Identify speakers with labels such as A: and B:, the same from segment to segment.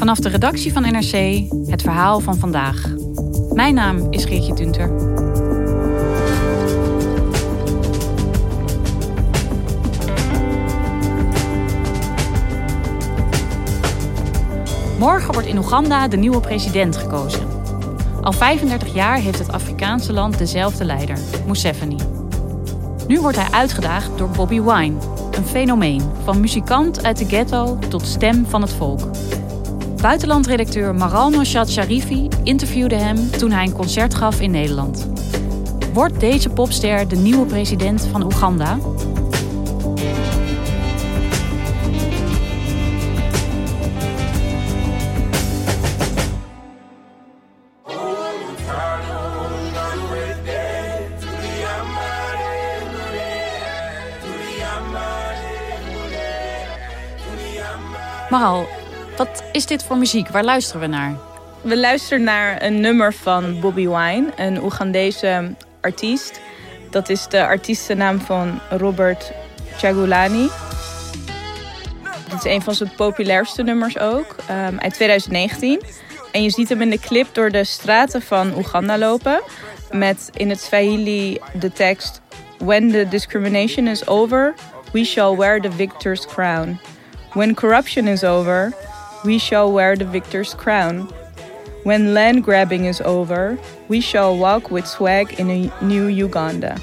A: Vanaf de redactie van NRC het verhaal van vandaag. Mijn naam is Geertje Tunter. Morgen wordt in Oeganda de nieuwe president gekozen. Al 35 jaar heeft het Afrikaanse land dezelfde leider, Museveni. Nu wordt hij uitgedaagd door Bobby Wine, een fenomeen, van muzikant uit de ghetto tot stem van het volk. Buitenlandredacteur Maral Noshat Sharifi interviewde hem toen hij een concert gaf in Nederland. Wordt deze popster de nieuwe president van Oeganda? Maral, wat is dit voor muziek? Waar luisteren we naar?
B: We luisteren naar een nummer van Bobby Wine, een Oegandese artiest. Dat is de artiestennaam van Robert Chagulani. Dit is een van zijn populairste nummers ook, um, uit 2019. En je ziet hem in de clip door de straten van Oeganda lopen. Met in het Swahili de tekst... When the discrimination is over, we shall wear the victor's crown. When corruption is over, we shall wear the victor's crown. When land grabbing is over, we shall walk with swag in a new Uganda.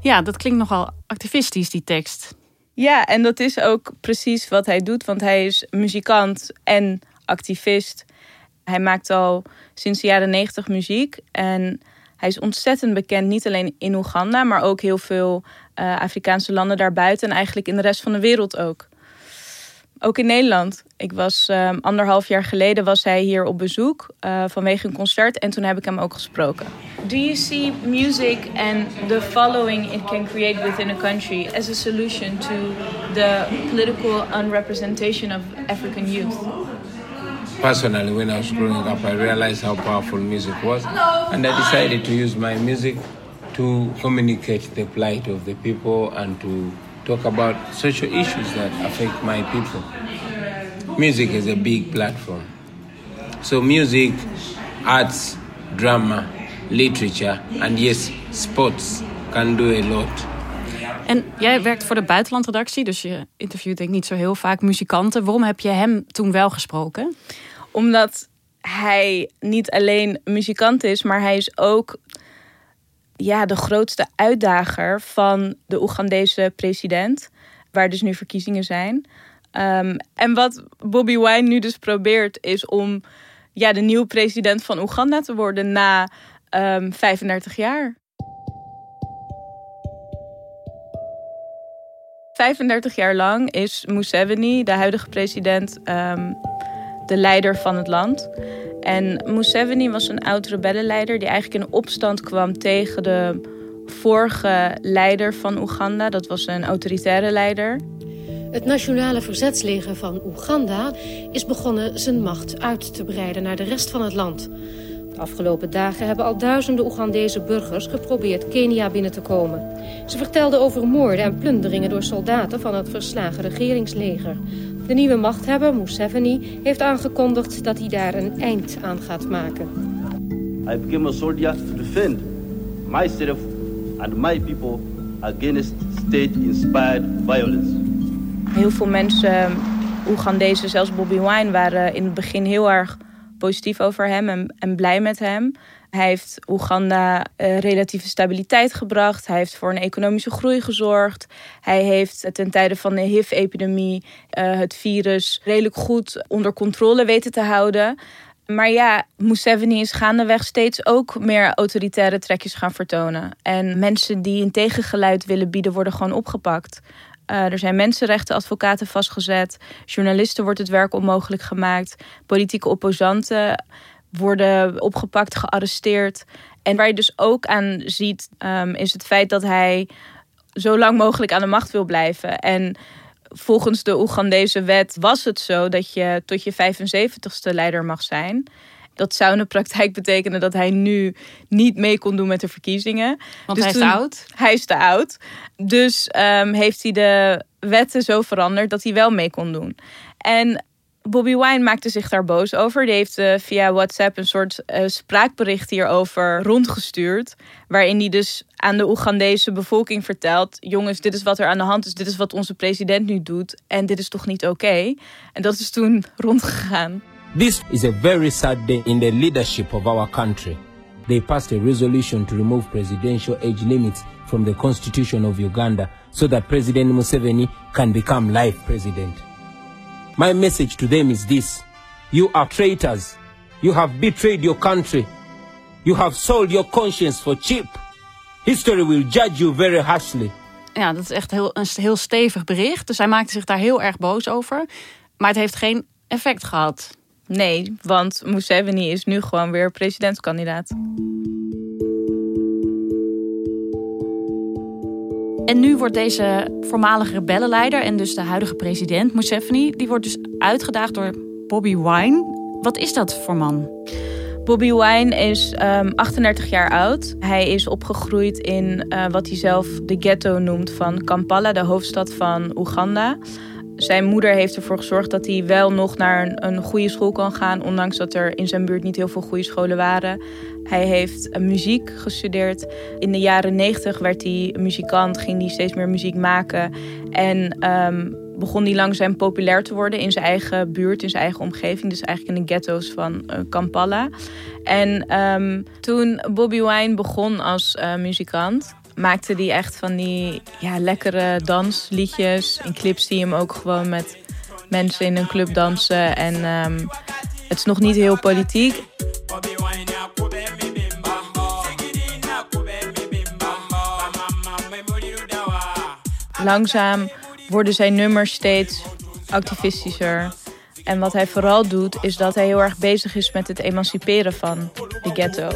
A: Ja, dat klinkt nogal activistisch, die tekst.
B: Ja, en dat is ook precies wat hij doet, want hij is muzikant en activist. Hij maakt al sinds de jaren negentig muziek en hij is ontzettend bekend, niet alleen in Oeganda, maar ook heel veel uh, Afrikaanse landen daarbuiten en eigenlijk in de rest van de wereld ook. Ook in Nederland. Ik was um, anderhalf jaar geleden was hij hier op bezoek uh, vanwege een concert en toen heb ik hem ook gesproken. Do you see music and the following it can create within a country as a solution to the political unrepresentation of African youth?
C: Personally, when I was growing up, I realized how powerful music was, and I decided to use my music to communicate the plight of the people and to talk about social issues that affect my people. Music is a big platform. So, music, arts, drama, literature, and yes, sports can do a lot.
A: En jij werkt voor de buitenlandredactie, dus je interviewt denk ik niet zo heel vaak muzikanten. Waarom heb je hem toen wel gesproken?
B: Omdat hij niet alleen muzikant is, maar hij is ook ja, de grootste uitdager van de Oegandese president. Waar dus nu verkiezingen zijn. Um, en wat Bobby Wine nu dus probeert is om ja, de nieuwe president van Oeganda te worden na um, 35 jaar. 35 jaar lang is Museveni, de huidige president, um, de leider van het land. En Museveni was een oud rebellenleider die eigenlijk in opstand kwam tegen de vorige leider van Oeganda. Dat was een autoritaire leider.
D: Het Nationale Verzetsleger van Oeganda is begonnen zijn macht uit te breiden naar de rest van het land. De afgelopen dagen hebben al duizenden Oegandese burgers geprobeerd Kenia binnen te komen. Ze vertelden over moorden en plunderingen door soldaten van het verslagen regeringsleger. De nieuwe machthebber, Museveni, heeft aangekondigd dat hij daar een eind aan gaat maken.
E: I became a soldier to defend myself and my people against state-inspired violence.
B: Heel veel mensen, Oegandese, zelfs Bobby Wine, waren in het begin heel erg positief over hem en, en blij met hem. Hij heeft Oeganda uh, relatieve stabiliteit gebracht. Hij heeft voor een economische groei gezorgd. Hij heeft ten tijde van de HIV-epidemie uh, het virus redelijk goed onder controle weten te houden. Maar ja, Museveni is gaandeweg steeds ook meer autoritaire trekjes gaan vertonen. En mensen die een tegengeluid willen bieden, worden gewoon opgepakt. Uh, er zijn mensenrechtenadvocaten vastgezet. Journalisten wordt het werk onmogelijk gemaakt. Politieke opposanten worden opgepakt, gearresteerd. En waar je dus ook aan ziet, um, is het feit dat hij zo lang mogelijk aan de macht wil blijven. En volgens de Oegandese wet was het zo dat je tot je 75ste leider mag zijn. Dat zou in de praktijk betekenen dat hij nu niet mee kon doen met de verkiezingen.
A: Want dus hij is te oud?
B: Hij is te oud. Dus um, heeft hij de wetten zo veranderd dat hij wel mee kon doen. En Bobby Wine maakte zich daar boos over. Die heeft uh, via WhatsApp een soort uh, spraakbericht hierover rondgestuurd. Waarin hij dus aan de Oegandese bevolking vertelt: jongens, dit is wat er aan de hand is, dit is wat onze president nu doet. En dit is toch niet oké? Okay? En dat is toen rondgegaan.
C: This is a very sad day in the leadership of our country. They passed a resolution to remove presidential age limits from the constitution of Uganda so that President Museveni can become life president. My message to them is this You are traitors. You have betrayed your country. You have sold your conscience for cheap. History will judge you very harshly.
A: Ja, dat is echt heel, een heel stevig bericht. Dus hij maakte zich daar heel erg boos over. Maar het heeft geen effect gehad.
B: Nee, want Museveni is nu gewoon weer presidentskandidaat.
A: En nu wordt deze voormalige rebellenleider en dus de huidige president Museveni, die wordt dus uitgedaagd door Bobby Wine. Wat is dat voor man?
B: Bobby Wine is um, ehm, 38 jaar oud. Hij is opgegroeid in uh, wat hij zelf de ghetto noemt van Kampala, de hoofdstad van Oeganda. Zijn moeder heeft ervoor gezorgd dat hij wel nog naar een, een goede school kan gaan, ondanks dat er in zijn buurt niet heel veel goede scholen waren. Hij heeft muziek gestudeerd. In de jaren 90 werd hij muzikant, ging hij steeds meer muziek maken. En um, begon hij langzaam populair te worden in zijn eigen buurt, in zijn eigen omgeving. Dus eigenlijk in de ghetto's van uh, Kampala. En um, toen Bobby Wine begon als uh, muzikant, maakte hij echt van die ja, lekkere dansliedjes. In clips zie je hem ook gewoon met mensen in een club dansen. En um, het is nog niet heel politiek. Langzaam worden zijn nummers steeds activistischer. En wat hij vooral doet, is dat hij heel erg bezig is met het emanciperen van de ghetto.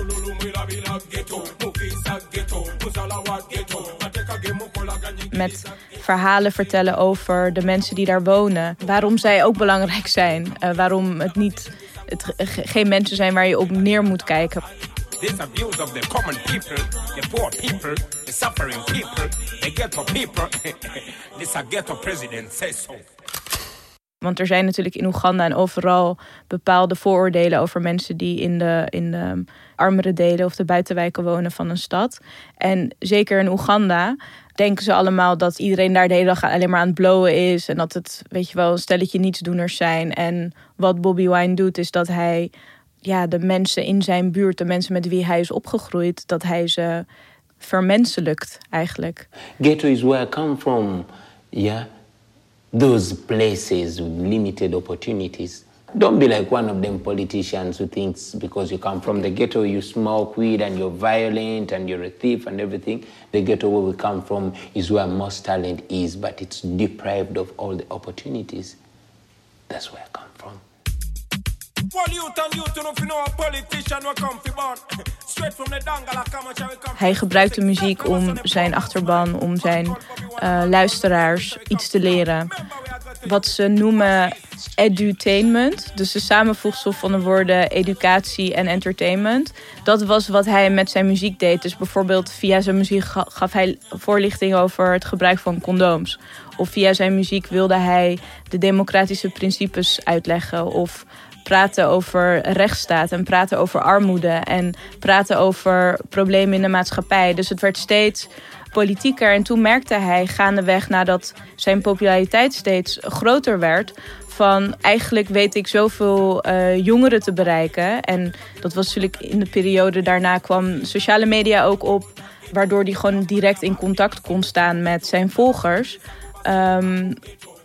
B: Met verhalen vertellen over de mensen die daar wonen. Waarom zij ook belangrijk zijn. Uh, waarom het niet het, geen mensen zijn waar je op neer moet kijken. Are views of the common people, the poor people, the suffering people, the ghetto people. This a ghetto president says so. Want er zijn natuurlijk in Oeganda en overal bepaalde vooroordelen over mensen die in de, in de armere delen of de buitenwijken wonen van een stad. En zeker in Oeganda denken ze allemaal dat iedereen daar de hele dag alleen maar aan het blowen is. En dat het, weet je wel, een stelletje nietsdoeners zijn. En wat Bobby Wine doet, is dat hij ja, de mensen in zijn buurt, de mensen met wie hij is opgegroeid, dat hij ze vermenselijkt eigenlijk.
C: Ghetto is where I come from. Yeah. Those places with limited opportunities. Don't be like one of them politicians who thinks because you come from the ghetto you smoke weed and you're violent and you're a thief and everything. The ghetto where we come from is where most talent is, but it's deprived of all the opportunities. That's where I come from.
B: Hij gebruikt de muziek om zijn achterban, om zijn uh, luisteraars iets te leren. Wat ze noemen edutainment, dus de samenvoegsel van de woorden educatie en entertainment. Dat was wat hij met zijn muziek deed. Dus bijvoorbeeld via zijn muziek gaf hij voorlichting over het gebruik van condooms. Of via zijn muziek wilde hij de democratische principes uitleggen. Of praten over rechtsstaat en praten over armoede en praten over problemen in de maatschappij. Dus het werd steeds politieker. En toen merkte hij gaandeweg nadat zijn populariteit steeds groter werd. Van eigenlijk weet ik zoveel uh, jongeren te bereiken. En dat was natuurlijk in de periode daarna kwam sociale media ook op. Waardoor hij gewoon direct in contact kon staan met zijn volgers. Um,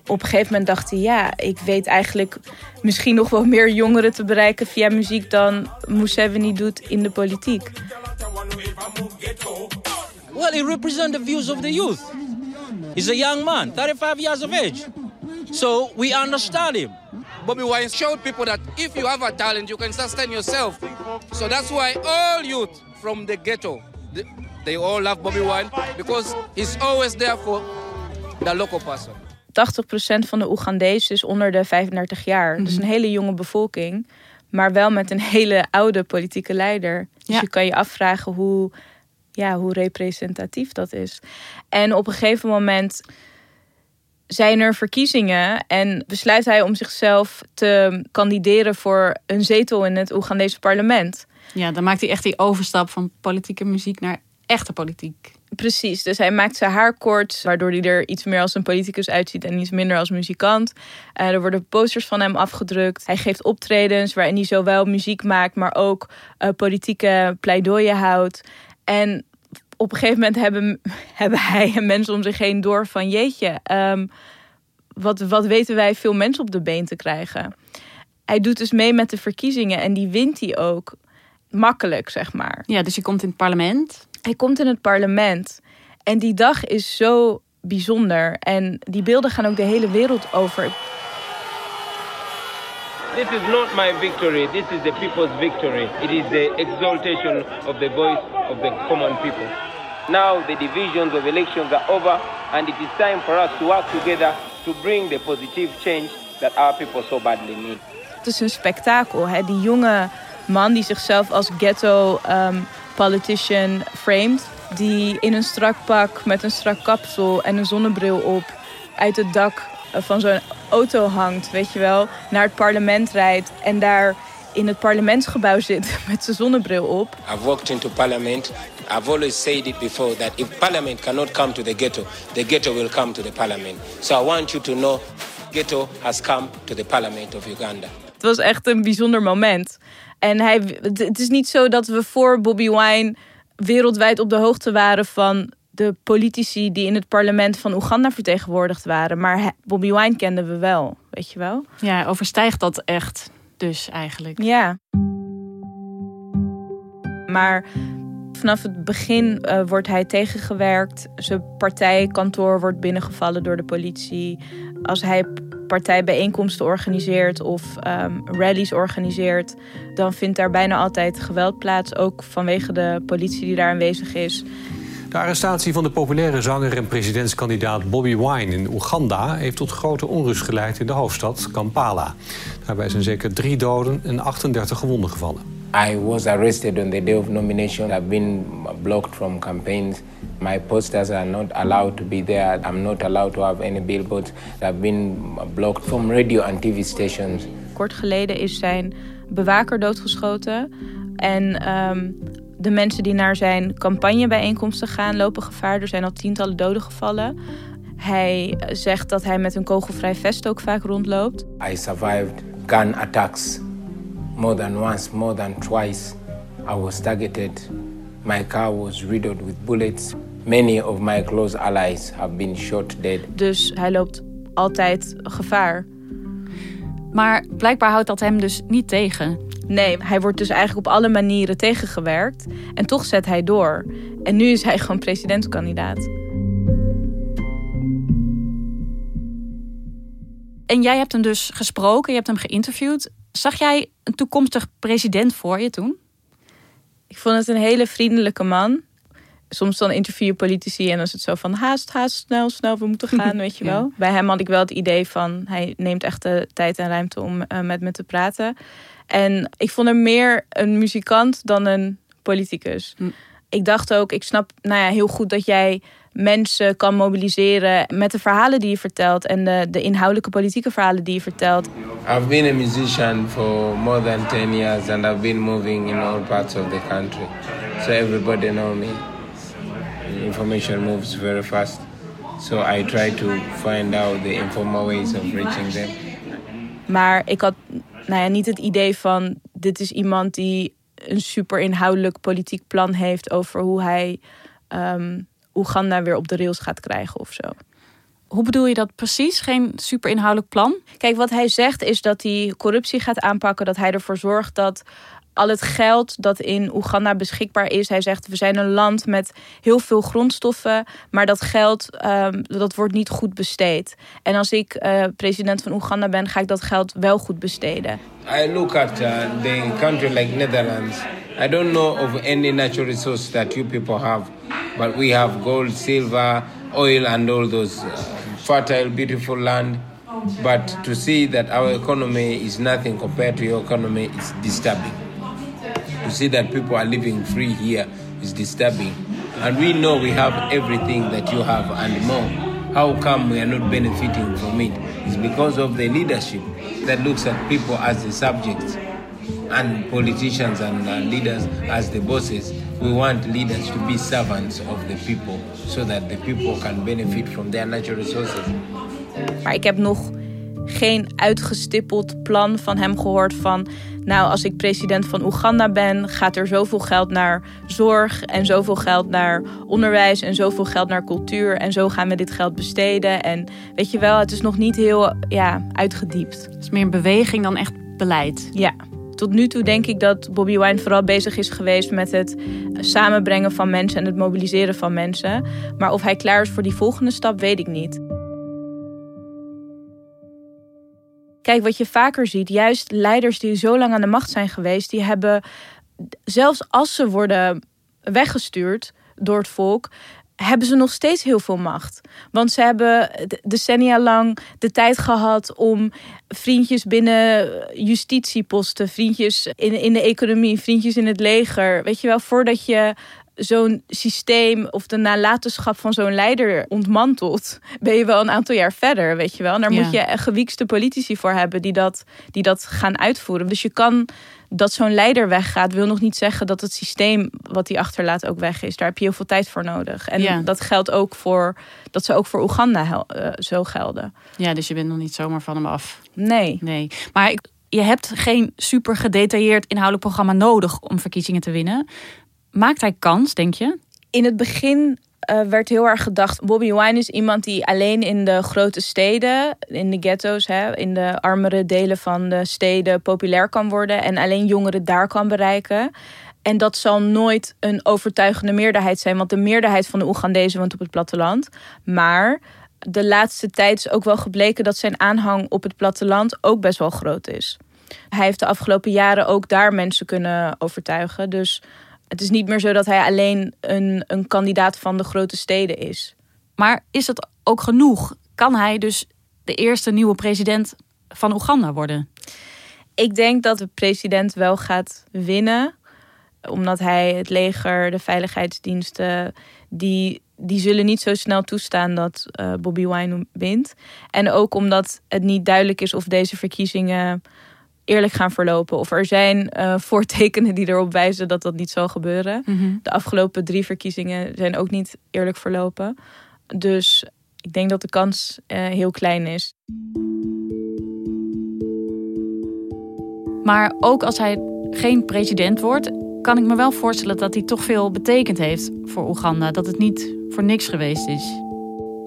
B: op een gegeven moment dacht hij, ja, ik weet eigenlijk misschien nog wel meer jongeren te bereiken via muziek dan Museveni doet in de politiek.
F: Well, he represents the views of the youth. He's a young man, 35 years of age. So we understand him.
G: Bobby Wine showed people that if you have a talent, you can sustain yourself. So that's why all youth from the ghetto, they all love Bobby Wine because he's always there for the local person.
B: 80% van de Oegandezen is onder de 35 jaar. Dus een hele jonge bevolking. Maar wel met een hele oude politieke leider. Dus je kan je afvragen hoe, ja, hoe representatief dat is. En op een gegeven moment zijn er verkiezingen en besluit hij om zichzelf te kandideren voor een zetel in het Oegandese parlement.
A: Ja, dan maakt hij echt die overstap van politieke muziek naar echte politiek.
B: Precies, dus hij maakt zijn haar kort, waardoor hij er iets meer als een politicus uitziet en iets minder als muzikant. Uh, er worden posters van hem afgedrukt. Hij geeft optredens waarin hij zowel muziek maakt, maar ook uh, politieke pleidooien houdt. En op een gegeven moment hebben, hebben hij en mensen om zich heen door van jeetje, um, wat, wat weten wij veel mensen op de been te krijgen. Hij doet dus mee met de verkiezingen en die wint hij ook makkelijk, zeg maar.
A: Ja, dus je komt in het parlement.
B: Hij komt in het parlement. En die dag is zo bijzonder. En die beelden gaan ook de hele wereld over.
C: This is not my victory. This is the people's victory. It is the exaltation of the voice of the common people. Now the divisions of elections are over and it is time for us to work together to bring the positive change that our people so badly need.
B: Het is een spektakel. Hè? Die jonge man die zichzelf als ghetto um, politician framed. Die in een strak pak met een strak kapsel en een zonnebril op uit het dak van zo'n auto hangt, weet je wel, naar het parlement rijdt en daar in het parlementsgebouw zit met zijn zonnebril op.
C: I've walked into parliament. I've always said it before that if parliament cannot come to the ghetto, the ghetto will come to the parliament. So I want you to know ghetto has come to the parliament of Uganda.
B: Het was echt een bijzonder moment. En hij, het is niet zo dat we voor Bobby Wine wereldwijd op de hoogte waren van de politici die in het parlement van Oeganda vertegenwoordigd waren. Maar Bobby Wine kenden we wel, weet je wel?
A: Ja, overstijgt dat echt dus eigenlijk.
B: Ja. Maar vanaf het begin uh, wordt hij tegengewerkt. Zijn partijkantoor wordt binnengevallen door de politie. Als hij partijbijeenkomsten organiseert of um, rallies organiseert, dan vindt daar bijna altijd geweld plaats. Ook vanwege de politie die daar aanwezig is.
H: De arrestatie van de populaire zanger en presidentskandidaat Bobby Wine in Oeganda heeft tot grote onrust geleid in de hoofdstad Kampala. Daarbij zijn zeker drie doden en 38 gewonden gevallen.
C: I was arrested on the day of nomination. I've been blocked from campaigns. My posters are not allowed to be there. I'm not allowed to have any billboards. I've been blocked from radio and TV stations.
B: Kort geleden is zijn bewaker doodgeschoten. En um, de mensen die naar zijn campagnebijeenkomsten gaan lopen gevaar. Er zijn al tientallen doden gevallen. Hij zegt dat hij met een kogelvrij vest ook vaak rondloopt.
C: I survived gun attacks more than once, more than twice. I was targeted. My car was riddled with bullets. Many of my close allies have been shot dead.
B: Dus hij loopt altijd gevaar.
A: Maar blijkbaar houdt dat hem dus niet tegen.
B: Nee, hij wordt dus eigenlijk op alle manieren tegengewerkt. En toch zet hij door. En nu is hij gewoon presidentskandidaat.
A: En jij hebt hem dus gesproken, je hebt hem geïnterviewd. Zag jij een toekomstig president voor je toen?
B: Ik vond het een hele vriendelijke man. Soms dan interview je politici en dan is het zo van haast, haast, snel, snel, we moeten gaan, weet je wel. Bij hem had ik wel het idee van hij neemt echt de tijd en ruimte om uh, met me te praten. En ik vond hem meer een muzikant dan een politicus. Hm. Ik dacht ook, ik snap nou ja, heel goed dat jij mensen kan mobiliseren met de verhalen die je vertelt en de, de inhoudelijke politieke verhalen die je vertelt.
C: I've been a musician for more than 10 years and I've been moving in all parts of the country. So everybody know me. Information moves very fast. So I try to find out the informal ways of reaching them.
B: Maar ik had nou ja, niet het idee van dit is iemand die een super inhoudelijk politiek plan heeft over hoe hij um, Oeganda weer op de rails gaat krijgen of zo.
A: Hoe bedoel je dat precies? Geen super inhoudelijk plan?
B: Kijk, wat hij zegt is dat hij corruptie gaat aanpakken. Dat hij ervoor zorgt dat al het geld dat in Oeganda beschikbaar is. Hij zegt, we zijn een land met heel veel grondstoffen, maar dat geld um, dat wordt niet goed besteed. En als ik uh, president van Oeganda ben, ga ik dat geld wel goed besteden.
C: I look at uh, the country like Netherlands. I don't know of any natural resource that you people have, but we have gold, silver, oil and all those uh, fertile, beautiful land. But to see that our economy is nothing compared to your economy, it's disturbing. To see that people are living free here is disturbing. And we know we have everything that you have and more. How come we are not benefiting from it? It's because of the leadership that looks at people as the subjects and politicians and uh, leaders as the bosses. We want leaders to be servants of the people so that the people can benefit from their natural resources.
B: Maar ik heb nog geen uitgestippeld plan van hem gehoord van... nou, als ik president van Oeganda ben... gaat er zoveel geld naar zorg en zoveel geld naar onderwijs... en zoveel geld naar cultuur en zo gaan we dit geld besteden. En weet je wel, het is nog niet heel ja, uitgediept.
A: Het is meer beweging dan echt beleid.
B: Ja. Tot nu toe denk ik dat Bobby Wine vooral bezig is geweest met het samenbrengen van mensen en het mobiliseren van mensen. Maar of hij klaar is voor die volgende stap, weet ik niet. Kijk, wat je vaker ziet, juist leiders die zo lang aan de macht zijn geweest, die hebben, zelfs als ze worden weggestuurd door het volk, hebben ze nog steeds heel veel macht. Want ze hebben decennia lang de tijd gehad om vriendjes binnen justitieposten, vriendjes in, in de economie, vriendjes in het leger. Weet je wel, voordat je zo'n systeem of de nalatenschap van zo'n leider ontmantelt, ben je wel een aantal jaar verder, weet je wel. En daar moet je gewiekste politici voor hebben die dat, die dat gaan uitvoeren. Dus je kan dat zo'n leider weggaat, wil nog niet zeggen dat het systeem wat hij achterlaat ook weg is. Daar heb je heel veel tijd voor nodig. En dat geldt ook voor, dat ze ook voor Oeganda uh, zo gelden.
A: Ja, dus je bent nog niet zomaar van hem af.
B: Nee.
A: Nee. Maar je hebt geen super gedetailleerd inhoudelijk programma nodig om verkiezingen te winnen. Maakt hij kans, denk je?
B: In het begin uh, werd heel erg gedacht: Bobby Wine is iemand die alleen in de grote steden, in de ghetto's, hè, in de armere delen van de steden populair kan worden en alleen jongeren daar kan bereiken. En dat zal nooit een overtuigende meerderheid zijn, want de meerderheid van de Oegandezen woont op het platteland. Maar de laatste tijd is ook wel gebleken dat zijn aanhang op het platteland ook best wel groot is. Hij heeft de afgelopen jaren ook daar mensen kunnen overtuigen. Dus het is niet meer zo dat hij alleen een, een kandidaat van de grote steden is.
A: Maar is dat ook genoeg? Kan hij dus de eerste nieuwe president van Oeganda worden?
B: Ik denk dat de president wel gaat winnen. Omdat hij het leger, de veiligheidsdiensten, die, die zullen niet zo snel toestaan dat uh, Bobby Wine wint. En ook omdat het niet duidelijk is of deze verkiezingen eerlijk gaan verlopen. Of er zijn uh, voortekenen die erop wijzen dat dat niet zal gebeuren.
A: Mhm.
B: De afgelopen drie verkiezingen zijn ook niet eerlijk verlopen. Dus ik denk dat de kans uh, heel klein is.
A: Maar ook als hij geen president wordt, kan ik me wel voorstellen dat hij toch veel betekend heeft voor Oeganda. Dat het niet voor niks geweest is.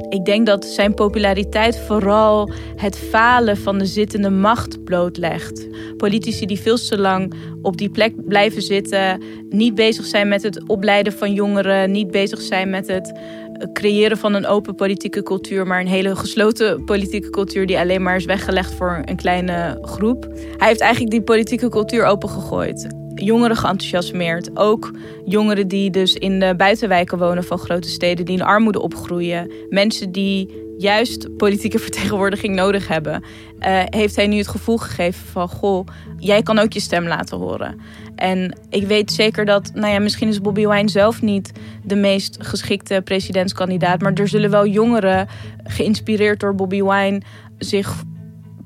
B: Ik denk dat zijn populariteit vooral het falen van de zittende macht blootlegt. Politici die veel te lang op die plek blijven zitten, niet bezig zijn met het opleiden van jongeren, niet bezig zijn met het creëren van een open politieke cultuur, maar een hele gesloten politieke cultuur die alleen maar is weggelegd voor een kleine groep. Hij heeft eigenlijk die politieke cultuur opengegooid jongeren geenthousiasmeerd. Ook jongeren die dus in de buitenwijken wonen van grote steden, die in armoede opgroeien. Mensen die juist politieke vertegenwoordiging nodig hebben. Uh, heeft hij nu het gevoel gegeven van: Goh, jij kan ook je stem laten horen. En ik weet zeker dat, nou ja, misschien is Bobby Wine zelf niet de meest geschikte presidentskandidaat. Maar er zullen wel jongeren, geïnspireerd door Bobby Wine, zich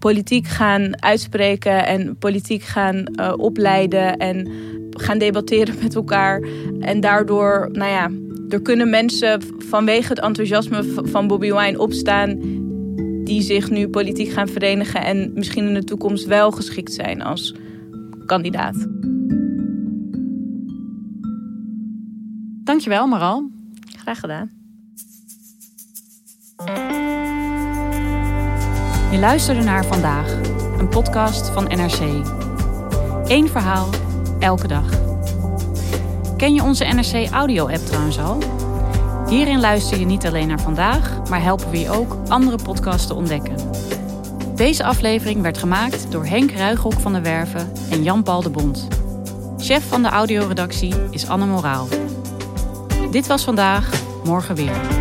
B: politiek gaan uitspreken en politiek gaan uh, opleiden en gaan debatteren met elkaar. En daardoor, nou ja, er kunnen mensen vanwege het enthousiasme van Bobby Wine opstaan die zich nu politiek gaan verenigen en misschien in de toekomst wel geschikt zijn als kandidaat.
A: Dankjewel, Maral.
B: Graag gedaan.
A: Je luisterde naar Vandaag, een podcast van NRC. Eén verhaal, elke dag. Ken je onze NRC Audio-app trouwens al? Hierin luister je niet alleen naar vandaag, maar helpen we je ook andere podcasts te ontdekken. Deze aflevering werd gemaakt door Henk Ruigrok van de Werven en Jan-Paul de Bond. Chef van de audioredactie is Anne Moraal. Dit was vandaag, morgen weer.